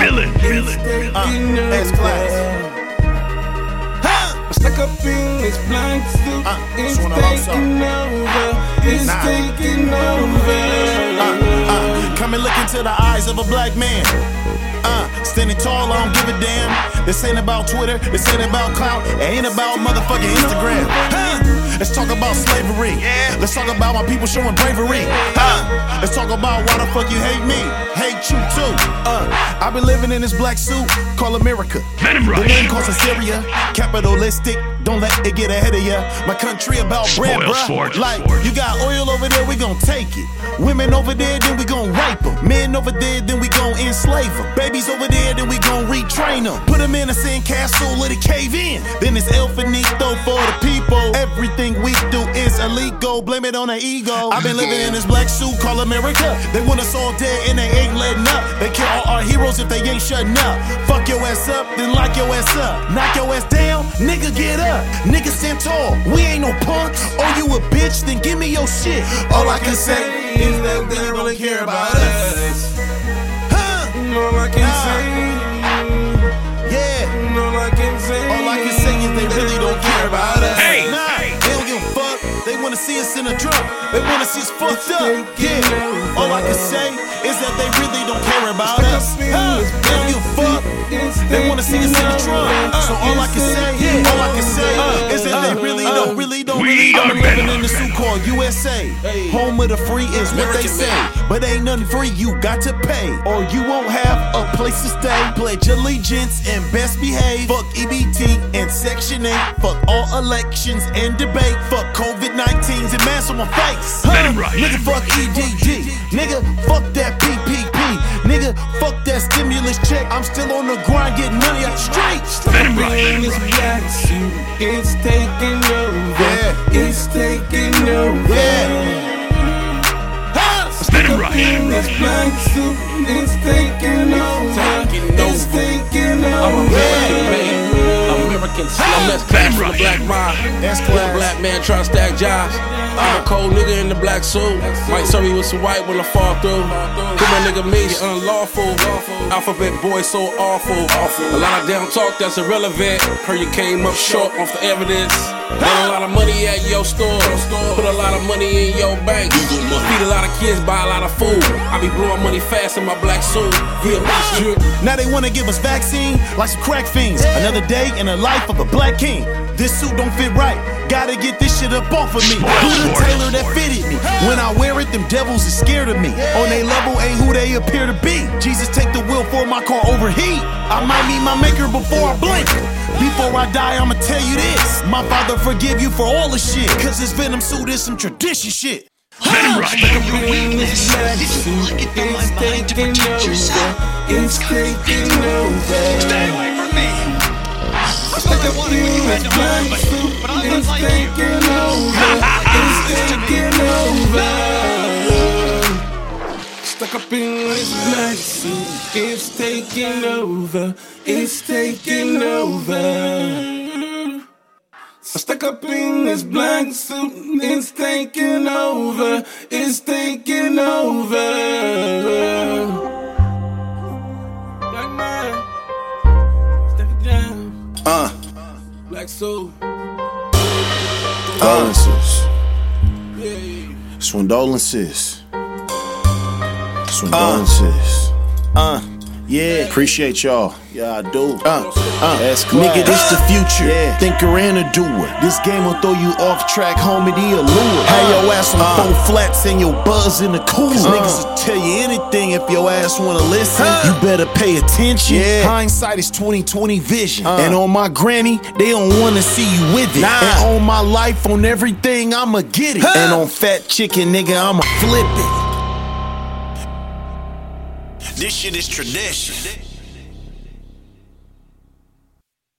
Villain, villain, Uh, S class. I stuck up in this blank suit. Uh, it's it's one of those taking over. It's Nah. taking over. Uh, uh, come and look into the eyes of a black man. Uh, standing tall, I don't give a damn. This ain't about Twitter, this ain't about clout, it ain't about motherfucking Instagram. Huh? Let's talk about slavery. Let's talk about my people showing bravery. Huh? Let's talk about why the fuck you hate me. Hate you too. Uh, I've been living in this black suit called America. The name calls Syria. Capitalistic, don't let it get ahead of ya. My country about bread, Spoil bruh. Like, you got oil over there, we gon' take it. Women over there, then we gon' rape them. Men over there, then we gon' enslave them. Babies over there, then we gon' retrain them. Put them in a sandcastle, let it cave in. Then it's El Finito for the people. Everything we do is illegal, blame it on the ego. I've been living in this black suit called America. They want us all dead and they ain't letting up. They kill all our heroes if they ain't shutting up. Fuck your ass up, then lock your ass up. Knock your ass down, nigga get up. Nigga stand tall, we ain't no punks. Oh, you a bitch, then give me your shit. All I can say is that they don't really care about us. Huh? All I can Ah. say, Yeah. all I can say, All I can wanna see us in a drum. They wanna see us fucked up. Yeah. All I can say is that they really don't care about us. Huh? They don't give a fuck. They wanna see us in the drum. So all I can say, all I can say is that they really don't, really don't, really don't living in the suit called USA. Home of the free is what they say. But ain't nothing free, you got to pay. Or you won't have a place to stay. Pledge allegiance and best behave. Fuck EBT and Section 8. Fuck all elections and debate. Fuck COVID 19s and masks on my face. Huh? Venom Rush. Nigga, fuck EDD. Nigga, fuck that PPP. Nigga, fuck that stimulus check. I'm still on the grind getting money out the streets. Venom in this black. It's taking over. Yeah. It's taking over. Yeah. Huh? Venom Rush. In black it's taking over. American slum. That's Bad class for the black mind. That's class. black man trying to stack jobs. I'm a cold nigga in the black suit. Might serve you with some white when I fall through. Cause my nigga made it unlawful. Alphabet boy so awful. A lot of damn talk that's irrelevant. Heard you came up short off the evidence. Got a lot of money at your store. Put a lot of money in your bank. Feed a lot of kids, buy a lot of food. I be blowing money fast in my black suit. Yeah. Now they wanna give us vaccine like some crack fiends. Another day in a life of a black king. This suit don't fit right. Gotta get this shit up off of me. Who the Sports, tailor that fitted me? When I wear it, them devils is scared of me. On they level ain't who they appear to be. Jesus, take the wheel for my car overheat. I might meet my maker before I blink. Before I die, I'ma tell you this. My father forgive you for all the shit. Cause this venom suit is some tradition shit. Venom Rush. In this black suit, it's taking over. It's taking over. Stay away from me. Stuck up in this black suit, it's taking over. It's taking over. Stuck up in this black suit, it's taking over. It's taking over. Stuck up in this black suit, it's taking over. It's taking over. Black soul. condolences. Yeah. Swindolences. Swindolences. Uh, yeah. Appreciate y'all. Yeah, I do. Uh, uh. That's Nigga, this the future. Yeah. Thinker and a doer. This game will throw you off track, homie, the allure. Have your ass on four flats and your buzz in the cooler. Niggas will tell you anything if your ass wanna listen. You better pay attention. Yeah. Hindsight is 2020 vision. And on my granny, they don't wanna see you with it. And on my life, on everything, I'ma get it. And on fat chicken, nigga, I'ma flip it. This shit is tradition.